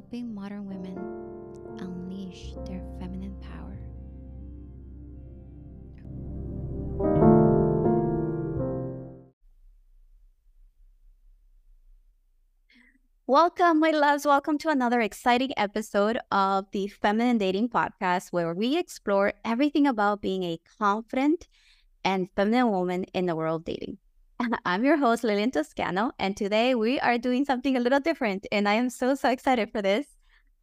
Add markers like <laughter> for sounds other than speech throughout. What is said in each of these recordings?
helping modern women unleash their feminine power. Welcome, my loves. Welcome to another exciting episode of the Feminine Dating Podcast, where we explore everything about being a confident and feminine woman in the world of dating. <laughs> I'm your host, Lylian Toscano, and today we are doing something a little different, and I am so, so excited for this.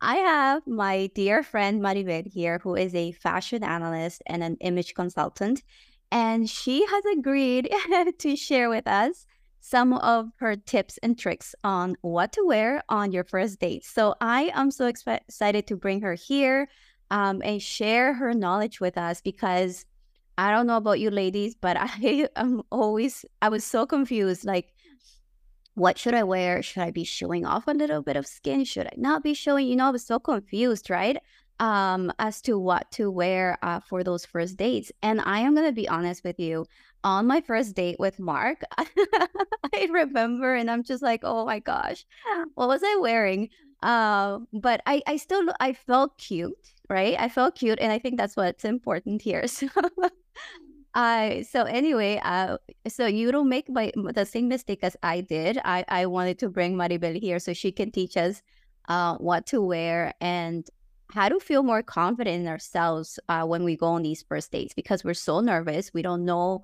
I have my dear friend Maribel here, who is a fashion analyst and an image consultant, and she has agreed <laughs> to share with us some of her tips and tricks on what to wear on your first date. So I am so excited to bring her here um, and share her knowledge with us because I don't know about you ladies, but I <laughs> am always, I was so confused. Like, what should I wear? Should I be showing off a little bit of skin? Should I not be showing? You know, I was so confused, right? Um, as to what to wear uh, for those first dates. And I am to be honest with you on my first date with Mark, <laughs> I remember and I'm just like, oh my gosh, what was I wearing? Uh, but I, I still, I felt cute, right? I felt cute. And I think that's what's important here. <laughs> So, I, so anyway, uh, so you don't make my, the same mistake as I did. I, I wanted to bring Maribel here so she can teach us uh, what to wear and how to feel more confident in ourselves uh, when we go on these first dates because we're so nervous. We don't know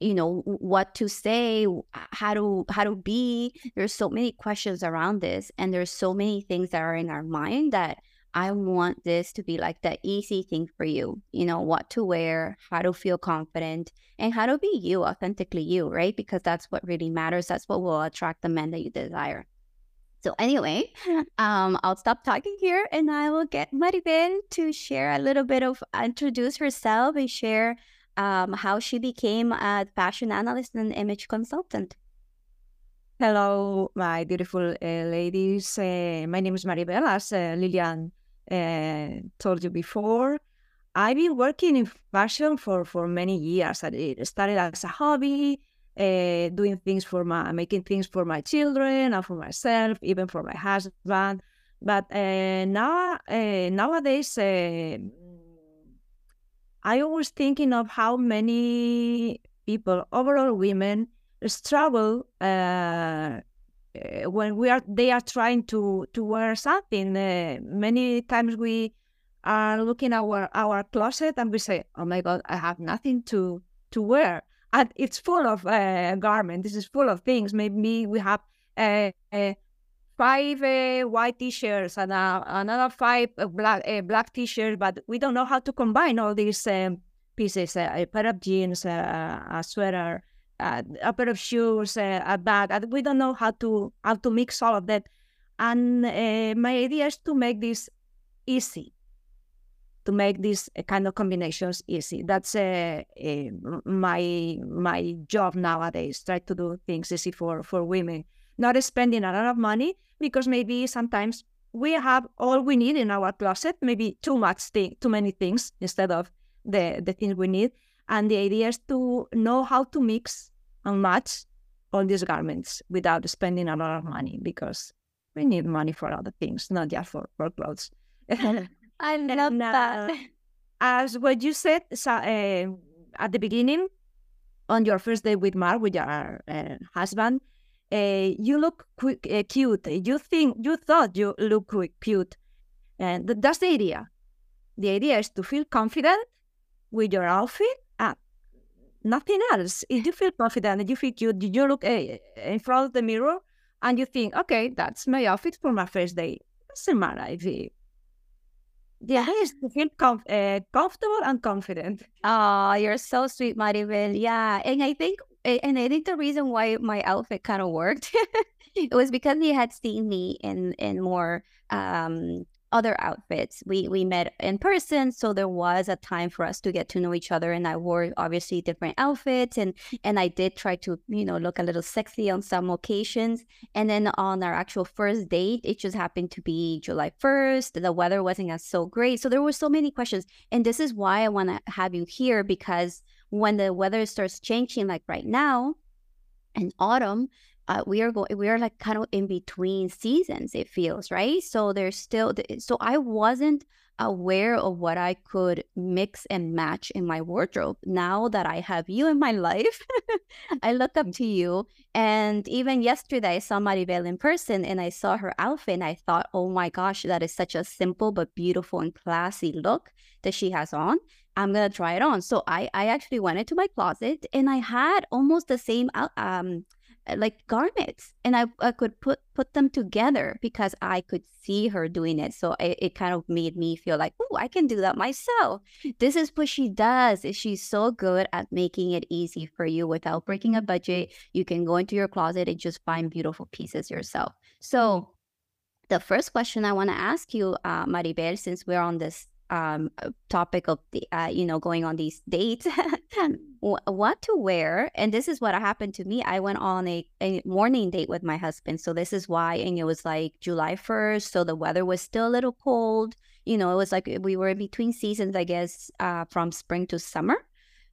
you know what to say how to how to be there's so many questions around this and there's so many things that are in our mind that i want this to be like the easy thing for you you know what to wear how to feel confident and how to be you authentically you right because that's what really matters that's what will attract the men that you desire so anyway, <laughs> um, I'll stop talking here and I will get Maribel to share a little bit of introduce herself and share um, how she became a fashion analyst and image consultant. Hello, my beautiful uh, ladies. Uh, my name is Maribel, as uh, Lylian uh, told you before. I've been working in fashion for, for many years. It started as a hobby, uh, doing things for my, making things for my children and for myself, even for my husband. But uh, now, nowadays, I was thinking of how many people, overall women, struggle uh, when we are they are trying to to wear something. Uh, many times we are looking our our closet and we say, "Oh my God, I have nothing to to wear," and it's full of uh, garments. This is full of things. Maybe we have uh, five white t-shirts and uh, another five black black t-shirts, but we don't know how to combine all these um, pieces: a pair of jeans, a sweater, Uh, a pair of shoes, uh, a bag. And we don't know how to how to mix all of that. And my idea is to make this easy, to make these kind of combinations easy. That's my my job nowadays. Try to do things easy for for women not spending a lot of money because maybe sometimes we have all we need in our closet, maybe too much thing, too many things instead of the, the things we need. And the idea is to know how to mix and match all these garments without spending a lot of money because we need money for other things, not just for, for clothes. <laughs> <laughs> I love and, uh, that. As what you said so, uh, at the beginning, on your first day with Mark, with your uh, husband, uh, you look quick, uh, cute. You think you thought you look quick, cute, and that's the idea. The idea is to feel confident with your outfit. Nothing else. If you feel confident and you feel cute, you look uh, in front of the mirror and you think, okay, that's my outfit for my first day. Doesn't matter if it, the idea is to feel comf- uh, comfortable and confident. Oh, you're so sweet, Maribel. Yeah. And I think and I think the reason why my outfit kind of worked <laughs> it was because he had seen me in in more um other outfits. We we met in person, so there was a time for us to get to know each other. And I wore obviously different outfits, and and I did try to you know look a little sexy on some occasions. And then on our actual first date, it just happened to be July first. The weather wasn't as so great, so there were so many questions. And this is why I want to have you here because when the weather starts changing, like right now, in autumn, uh, we are going we are like kind of in between seasons it feels right? So there's still so i wasn't aware of what i could mix and match in my wardrobe. Now that i have you in my life <laughs> i look up to you. And even yesterday i saw maribel in person and i saw her outfit and i thought oh my gosh that is such a simple but beautiful and classy look that she has on. I'm gonna try it on. So i i actually went into my closet and i had almost the same um like garments and I, I could put put them together because I could see her doing it. So it, it kind of made me feel like, oh, I can do that myself. This is what she does. She's so good at making it easy for you without breaking a budget. You can go into your closet and just find beautiful pieces yourself. So the first question I want to ask you, uh, Maribel, since we're on this um, topic of the uh, you know going on these dates. <laughs> What to wear and this is what happened to me. I went on a, a morning date with my husband so this is why and it was like july 1st so the weather was still a little cold. You know it was like we were in between seasons i guess uh, from spring to summer.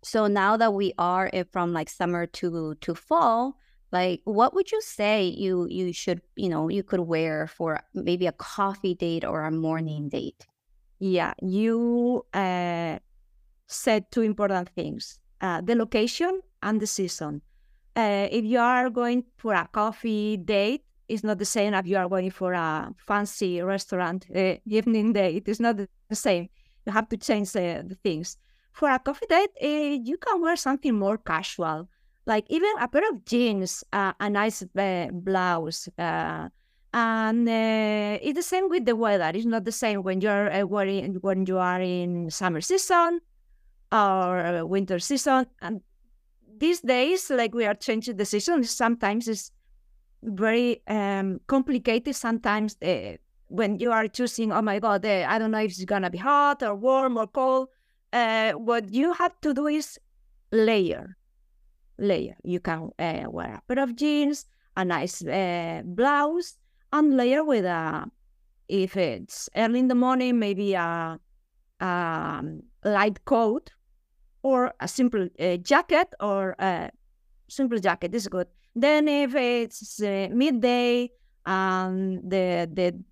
So now that we are from like summer to to fall like what would you say you you should you know you could wear for maybe a coffee date or a morning date yeah, you uh, said two important things uh, the location and the season. Uh, if you are going for a coffee date, it's not the same if you are going for a fancy restaurant uh, evening date. It's not the same. You have to change the, things. For a coffee date, uh, you can wear something more casual, like even a pair of jeans, uh, a nice blouse, and uh, it's the same with the weather. It's not the same when you're uh, when you are in summer season or winter season. And these days, like we are changing the season, sometimes it's very um, complicated. Sometimes uh, when you are choosing, oh my God, uh, I don't know if it's gonna be hot or warm or cold. Uh, what you have to do is layer, layer. You can uh, wear a pair of jeans, a nice uh, blouse, and layer with a if it's early in the morning maybe a, a light coat or a simple uh, jacket or a simple jacket is good. Then if it's uh, midday and the the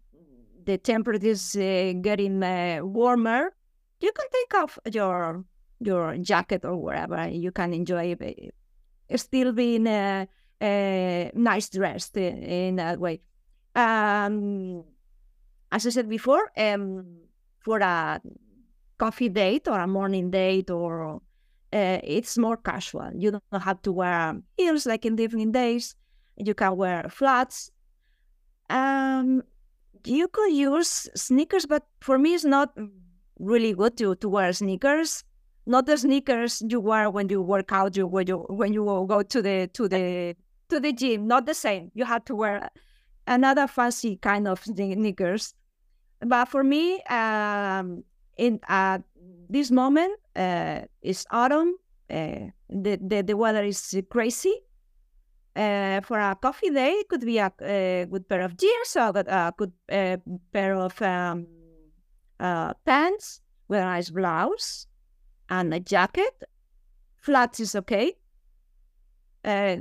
the temperature is uh, getting uh, warmer you can take off your your jacket or whatever you can enjoy it still being uh, uh, nice dressed in that way um, as I said before, um, for a coffee date or a morning date or uh, it's more casual. You don't have to wear heels like in the evening days. You can wear flats. Um, you could use sneakers, but for me, it's not really good to, to wear sneakers. Not the sneakers you wear when you work out, you when you when you go to the to the to the gym. Not the same. You have to wear another fancy kind of sneakers. But for me, um, in at this moment, uh, it's autumn. Uh, the, the the weather is crazy. Uh, for a coffee day, it could be a, a good pair of jeans or a good uh, pair of um, uh, pants with a nice blouse and a jacket. Flats is okay. Uh,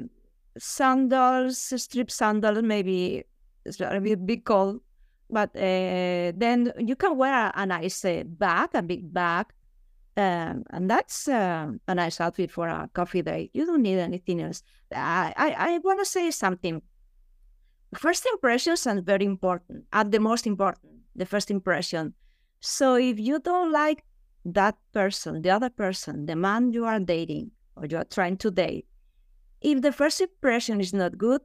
sandals, strip sandals, maybe it's a big cold. But uh, then you can wear a, nice uh, bag, a big bag, um, and that's uh, a nice outfit for a coffee date. You don't need anything else. I I, I want to say something. First impressions are very important, are the most important. The first impression. So if you don't like that person, the other person, the man you are dating or you are trying to date, if the first impression is not good,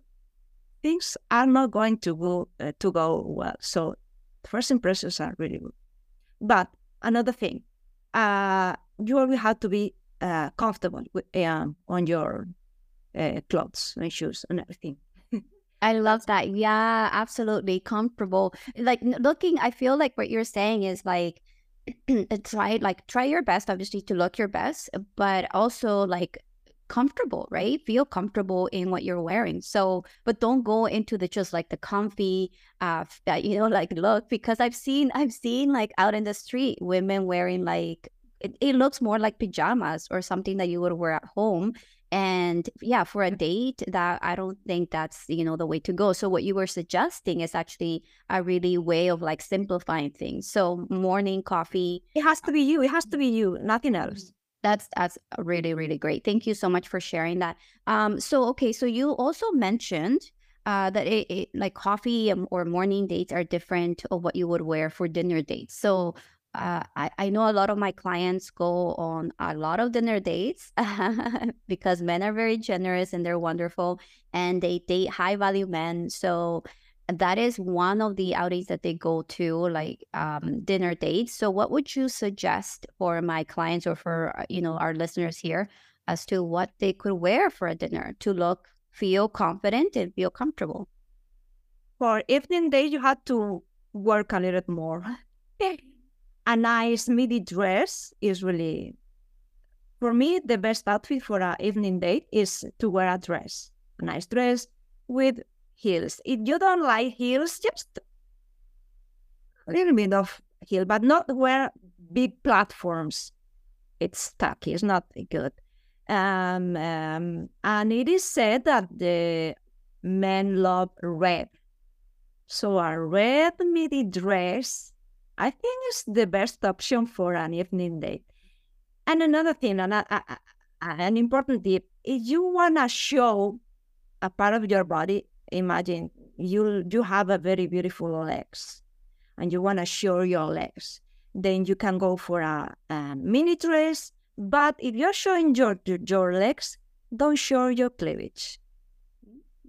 things are not going to go uh, to go well. So first impressions are really good. But another thing, uh, you always have to be uh, comfortable with, um, on your uh, clothes and shoes and everything. <laughs> I love that. Yeah, absolutely comfortable. Like looking, I feel like what you're saying is like <clears throat> try like try your best obviously to look your best, but also like comfortable, right? Feel comfortable in what you're wearing. So, but don't go into the just like the comfy, uh, you know, <laughs> like look because I've seen I've seen like out in the street women wearing like it, it looks more like pajamas or something that you would wear at home. And yeah for a date that i don't think that's you know the way to go. So what you were suggesting is actually a really way of like simplifying things. So morning coffee it has to be you it has to be you nothing else that's that's really really great thank you so much for sharing that um so okay so you also mentioned uh, that it, it, like coffee or morning dates are different of what you would wear for dinner dates. So uh, I, I know a lot of my clients go on a lot of dinner dates <laughs> because men are very generous and they're wonderful and they date high value men. So that is one of the outings that they go to, like um, dinner dates. So, what would you suggest for my clients or for uh, you know our listeners here as to what they could wear for a dinner to look, feel confident, and feel comfortable? For evening date, you have to work a little more. <laughs> a nice midi dress is really for me the best outfit for an evening date is to wear a dress a nice dress with heels if you don't like heels just a little bit of heel but not wear big platforms. It's tacky it's not good. Um, um, and it is said that the men love red. So a red midi dress I think is the best option for an evening date. And another thing, an, a, a, an important tip, if you want to show a part of your body, imagine you you have a very beautiful legs and you want to show your legs, then you can go for a, a mini dress. But if you're showing your, your legs, don't show your cleavage.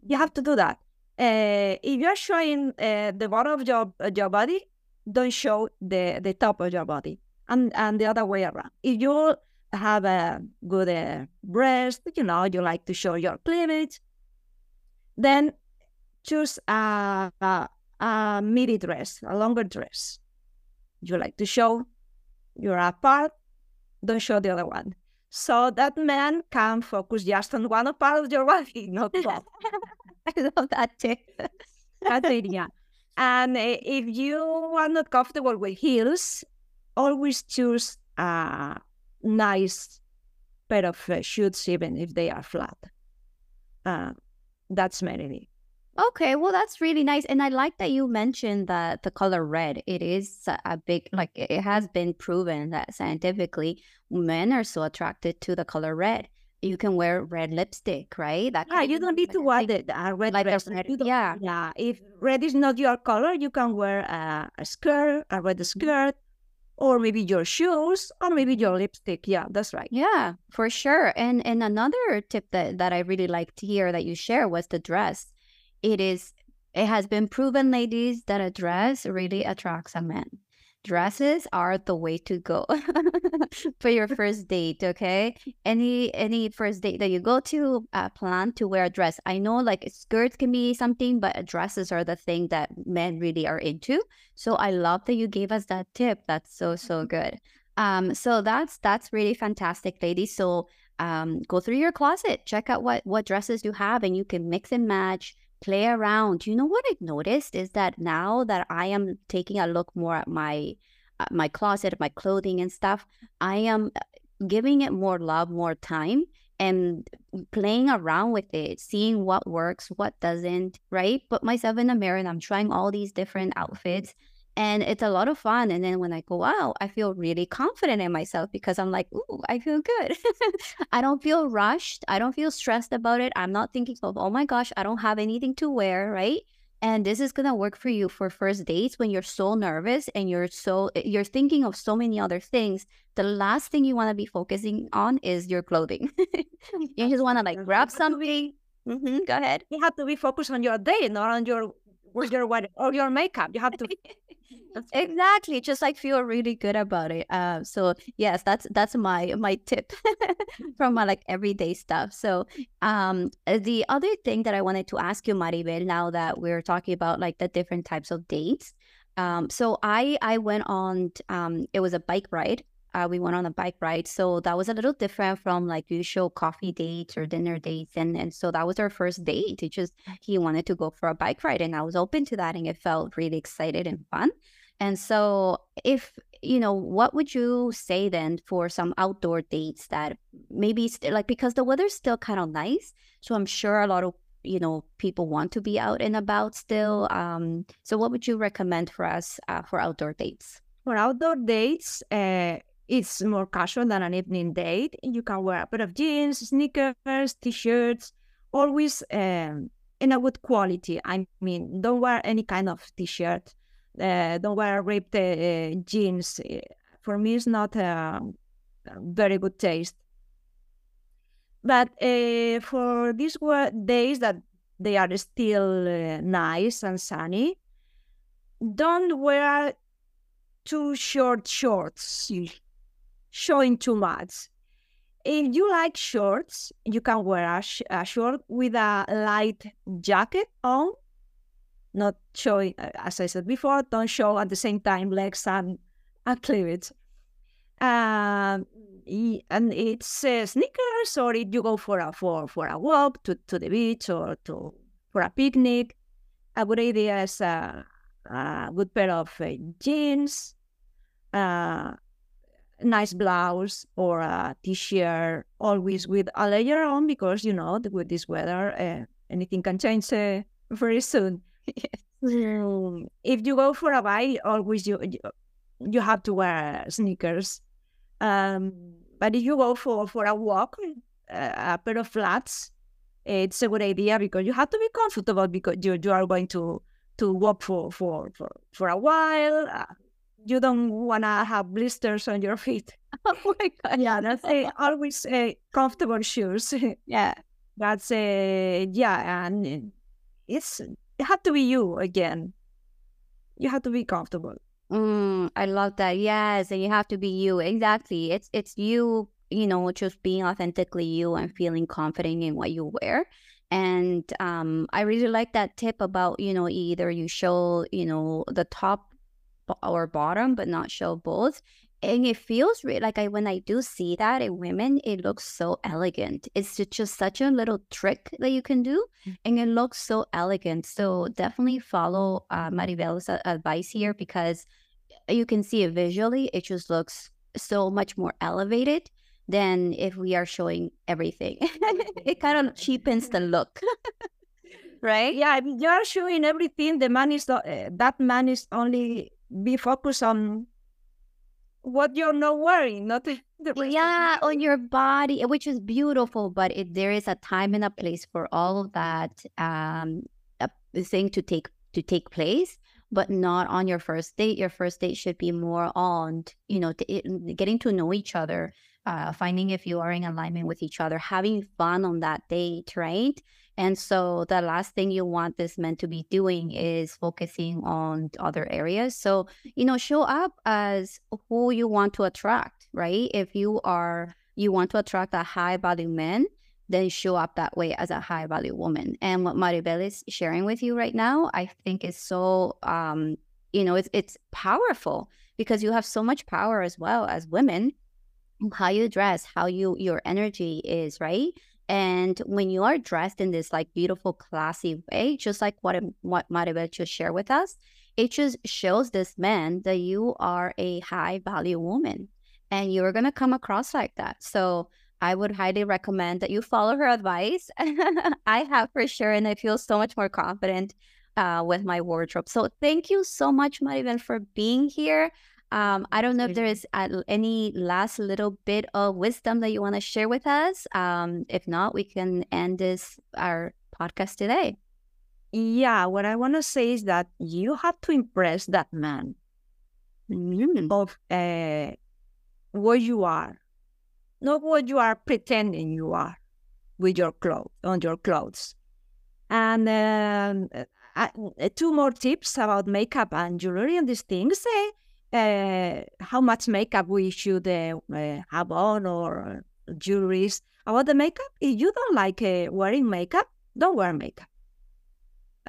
You have to do that. Uh, if you're showing uh, the bottom of your, your body, don't show the, the top of your body and, and the other way around. If you have a good uh, breast, you know, you like to show your cleavage, then choose a, a, a midi dress, a longer dress. You like to show your part, don't show the other one. So that man can focus just on one part of your body, <laughs> not both. <laughs> I love that too. <laughs> That's it, yeah. And if you are not comfortable with heels, always choose a nice pair of uh, shoes, even if they are flat. Uh, that's mainly. Okay, well, that's really nice. And I like that you mentioned that the color red. It is a big, like, it has been proven that scientifically men are so attracted to the color red you can wear red lipstick, right? That yeah, you don't need to wear the, the red like dress. Red, yeah, yeah. If red is not your color, you can wear a, a skirt, a red mm-hmm. skirt, or maybe your shoes, or maybe your lipstick. Yeah, that's right. Yeah, for sure. And and another tip that that I really liked to hear that you share was the dress. It is. It has been proven, ladies, that a dress really attracts a man. Dresses are the way to go <laughs> for your first date okay? Any any first date that you go to uh, plan to wear a dress. I know like skirts can be something but dresses are the thing that men really are into. So i love that you gave us that tip. That's so so mm-hmm. good. Um so that's that's really fantastic ladies. So um go through your closet check out what what dresses you have and you can mix and match play around. You know what I've noticed is that now that I am taking a look more at my uh, my closet, my clothing and stuff, I am uh, giving it more love, more time and playing around with it, seeing what works, what doesn't, right? Put myself in the mirror and I'm trying all these different outfits and it's a lot of fun. And then when I go out, I feel really confident in myself because I'm like, ooh, I feel good. <laughs> I don't feel rushed. I don't feel stressed about it. I'm not thinking of, oh my gosh, I don't have anything to wear, right? And this is gonna work for you for first dates when you're so nervous and you're so you're thinking of so many other things. The last thing you want to be focusing on is your clothing. <laughs> you just want to like grab something. Mm-hmm, go ahead. You have to be focused on your day, not on your your wedding or your makeup. You have to <laughs> exactly just like feel really good about it uh, so yes that's that's my my tip <laughs> from my like everyday stuff so um uh, the other thing that i wanted to ask you maribel now that we're talking about like the different types of dates um so i i went on um it was a bike ride uh, we went on a bike ride. So that was a little different from like usual coffee dates or dinner dates. And, and so that was our first date. It just, he wanted to go for a bike ride and I was open to that and it felt really excited and fun. And so if you know, what would you say then for some outdoor dates that maybe st- like because the weather's still kind of nice, so I'm sure a lot of you know people want to be out and about still. Um, so what would you recommend for us uh, for outdoor dates? For outdoor dates, uh, it's more casual than an evening date. You can wear a pair of jeans, sneakers, t-shirts, always um, in a good quality. I mean, don't wear any kind of t-shirt. Uh, don't wear ripped uh, jeans. For me, it's not a, very good taste. But uh, for these days that they are still uh, nice and sunny, don't wear too short shorts, showing too much. If you like shorts, you can wear a, sh- a short with a light jacket on, not showing, uh, as I said before, don't show at the same time legs and, and cleavage. Um, and it's uh, sneakers, or you go for a for for a walk to, to the beach or to for a picnic, a good idea is a, a good pair of uh, jeans, uh, nice blouse or a t-shirt, always with a layer on because you know with this weather, uh, anything can change uh, very soon. <laughs> if you go for a bike, always you you have to wear sneakers. Um, but if you go for for a walk, uh, a pair of flats, it's a good idea because you have to be comfortable because you you are going to to walk for for for, for a while. Uh, you don't want to have blisters on your <laughs> feet. <laughs> Oh my god! Yeah, that's always a comfortable shoes. yeah, that's a yeah, and it's it have to be you again. You have to be comfortable. Mm, I love that. Yes, and you have to be you. Exactly. It's it's you. You know, just being authentically you and feeling confident in what you wear. And um, I really like that tip about you know either you show you know the top or bottom, but not show both. And it feels re- like I when I do see that in women, it looks so elegant. It's just such a little trick that you can do, mm. and it looks so elegant. So definitely follow uh, Maribel's advice here because you can see it visually. It just looks so much more elevated than if we are showing everything. <laughs> it kind of <laughs> cheapens the look. <laughs> right? Yeah, you are showing everything. The man is uh, that man is only be focused on what you're not wearing, not the <laughs> yeah, on your body, which is beautiful. But it, there is a time and a place for all of that um, thing to take to take place, but not on your first date. Your first date should be more on, you know, to, getting to know each other, uh, finding if you are in alignment with each other, having fun on that date, right? And so the last thing you want this man to be doing is focusing on other areas. So, you know, show up as who you want to attract, right? If you are, you want to attract a high value man, then show up that way as a high value woman. And what Maribel is sharing with you right now, I think is so, um, you know, it's, it's powerful because you have so much power as well as women how you dress how you your energy is right and when you are dressed in this like beautiful, classy way, just like what what Maribel just shared with us, it just shows this man that you are a high value woman, and you're gonna come across like that. So I would highly recommend that you follow her advice. <laughs> I have for sure, and I feel so much more confident uh, with my wardrobe. So thank you so much, Maribel, for being here. Um, I don't know if there is any last little bit of wisdom that you want to share with us. Um, if not, we can end this our podcast today. Yeah, what I want to say is that you have to impress that man mm-hmm. of uh, what you are, not what you are pretending you are with your clothes on your clothes. And um, uh, two more tips about makeup and jewelry and these things. Uh, uh, how much makeup we should uh, uh, have on or jewelries. About the makeup, if you don't like uh, wearing makeup, don't wear makeup.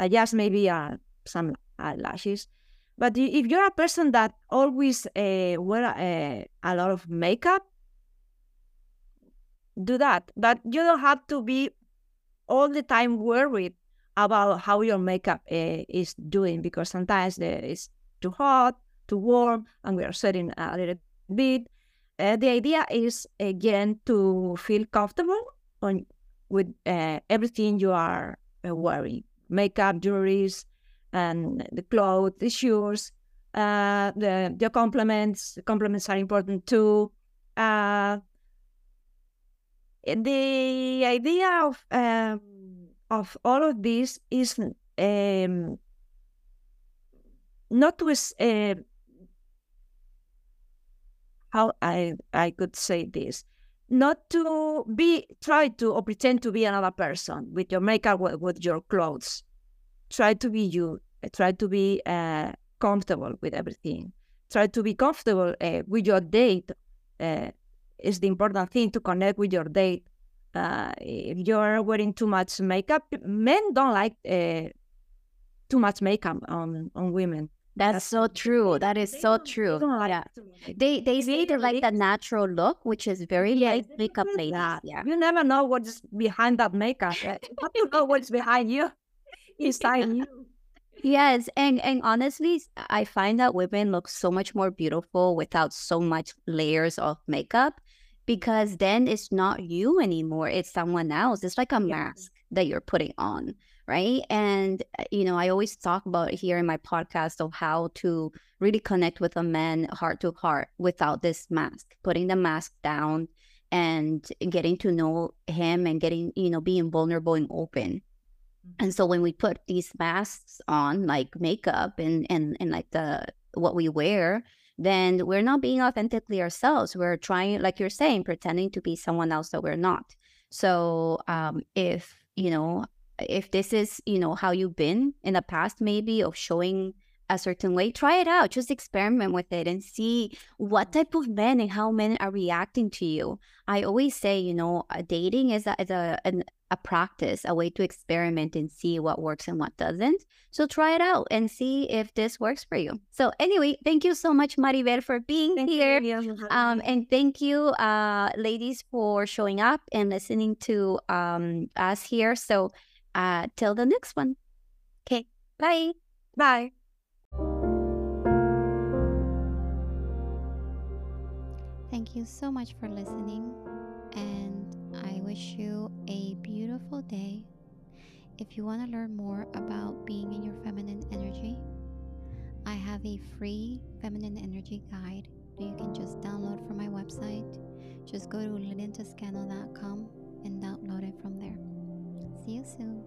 Just maybe uh, some eyelashes. But if you're a person that always uh, wear uh, a lot of makeup, do that. But you don't have to be all the time worried about how your makeup uh, is doing because sometimes it's too hot too warm and we are sweating a little bit. Uh, the idea is again to feel comfortable on with uh, everything you are uh, wearing, makeup, jewelry, and the clothes, the shoes, uh, the the complements. The complements are important too. Uh, the idea of um, of all of this is um, not to uh, how I I could say this, not to be try to or pretend to be another person with your makeup with, your clothes. Try to be you. Try to be uh, comfortable with everything. Try to be comfortable uh, with your date. Uh, is the important thing to connect with your date. Uh, if you're wearing too much makeup, men don't like too much makeup on on women. That's, That's so true. That is so true. Like yeah. They they say they like the natural look, which is very yeah, like makeup ladies. Yeah. You never know what's behind that makeup. <laughs> you know what's behind you, <laughs> inside you. Yes, and and honestly, I find that women look so much more beautiful without so much layers of makeup because then it's not you anymore. It's someone else. It's like a mask that you're putting on, right? And, uh, you know, I always talk about here in my podcast of how to really connect with a man heart to heart without this mask, putting the mask down and getting to know him and getting, you know, being vulnerable and open. And mm-hmm. so when we put these masks on, like makeup and and and like the what we wear, then we're not being authentically ourselves. We're trying, like you're saying, pretending to be someone else that we're not. So um, if, you know, if this is, you know, how you've been in the past, maybe of showing a certain way, try it out. Just experiment with it and see what type of men and how men are reacting to you. I always say, you know, dating is a, is a, an, a practice, a way to experiment and see what works and what doesn't. So try it out and see if this works for you. So anyway, thank you so much, Maribel, for being thank here. <laughs> Um, and thank you, uh, ladies, for showing up and listening to um, us here. So uh, till the next one. Okay, bye. Bye. Thank you so much for listening, and I wish you a beautiful day. If you want to learn more about being in your feminine energy, I have a free feminine energy guide that you can just download from my website. Just go to lyliantoscano.com and download it from there. See you soon.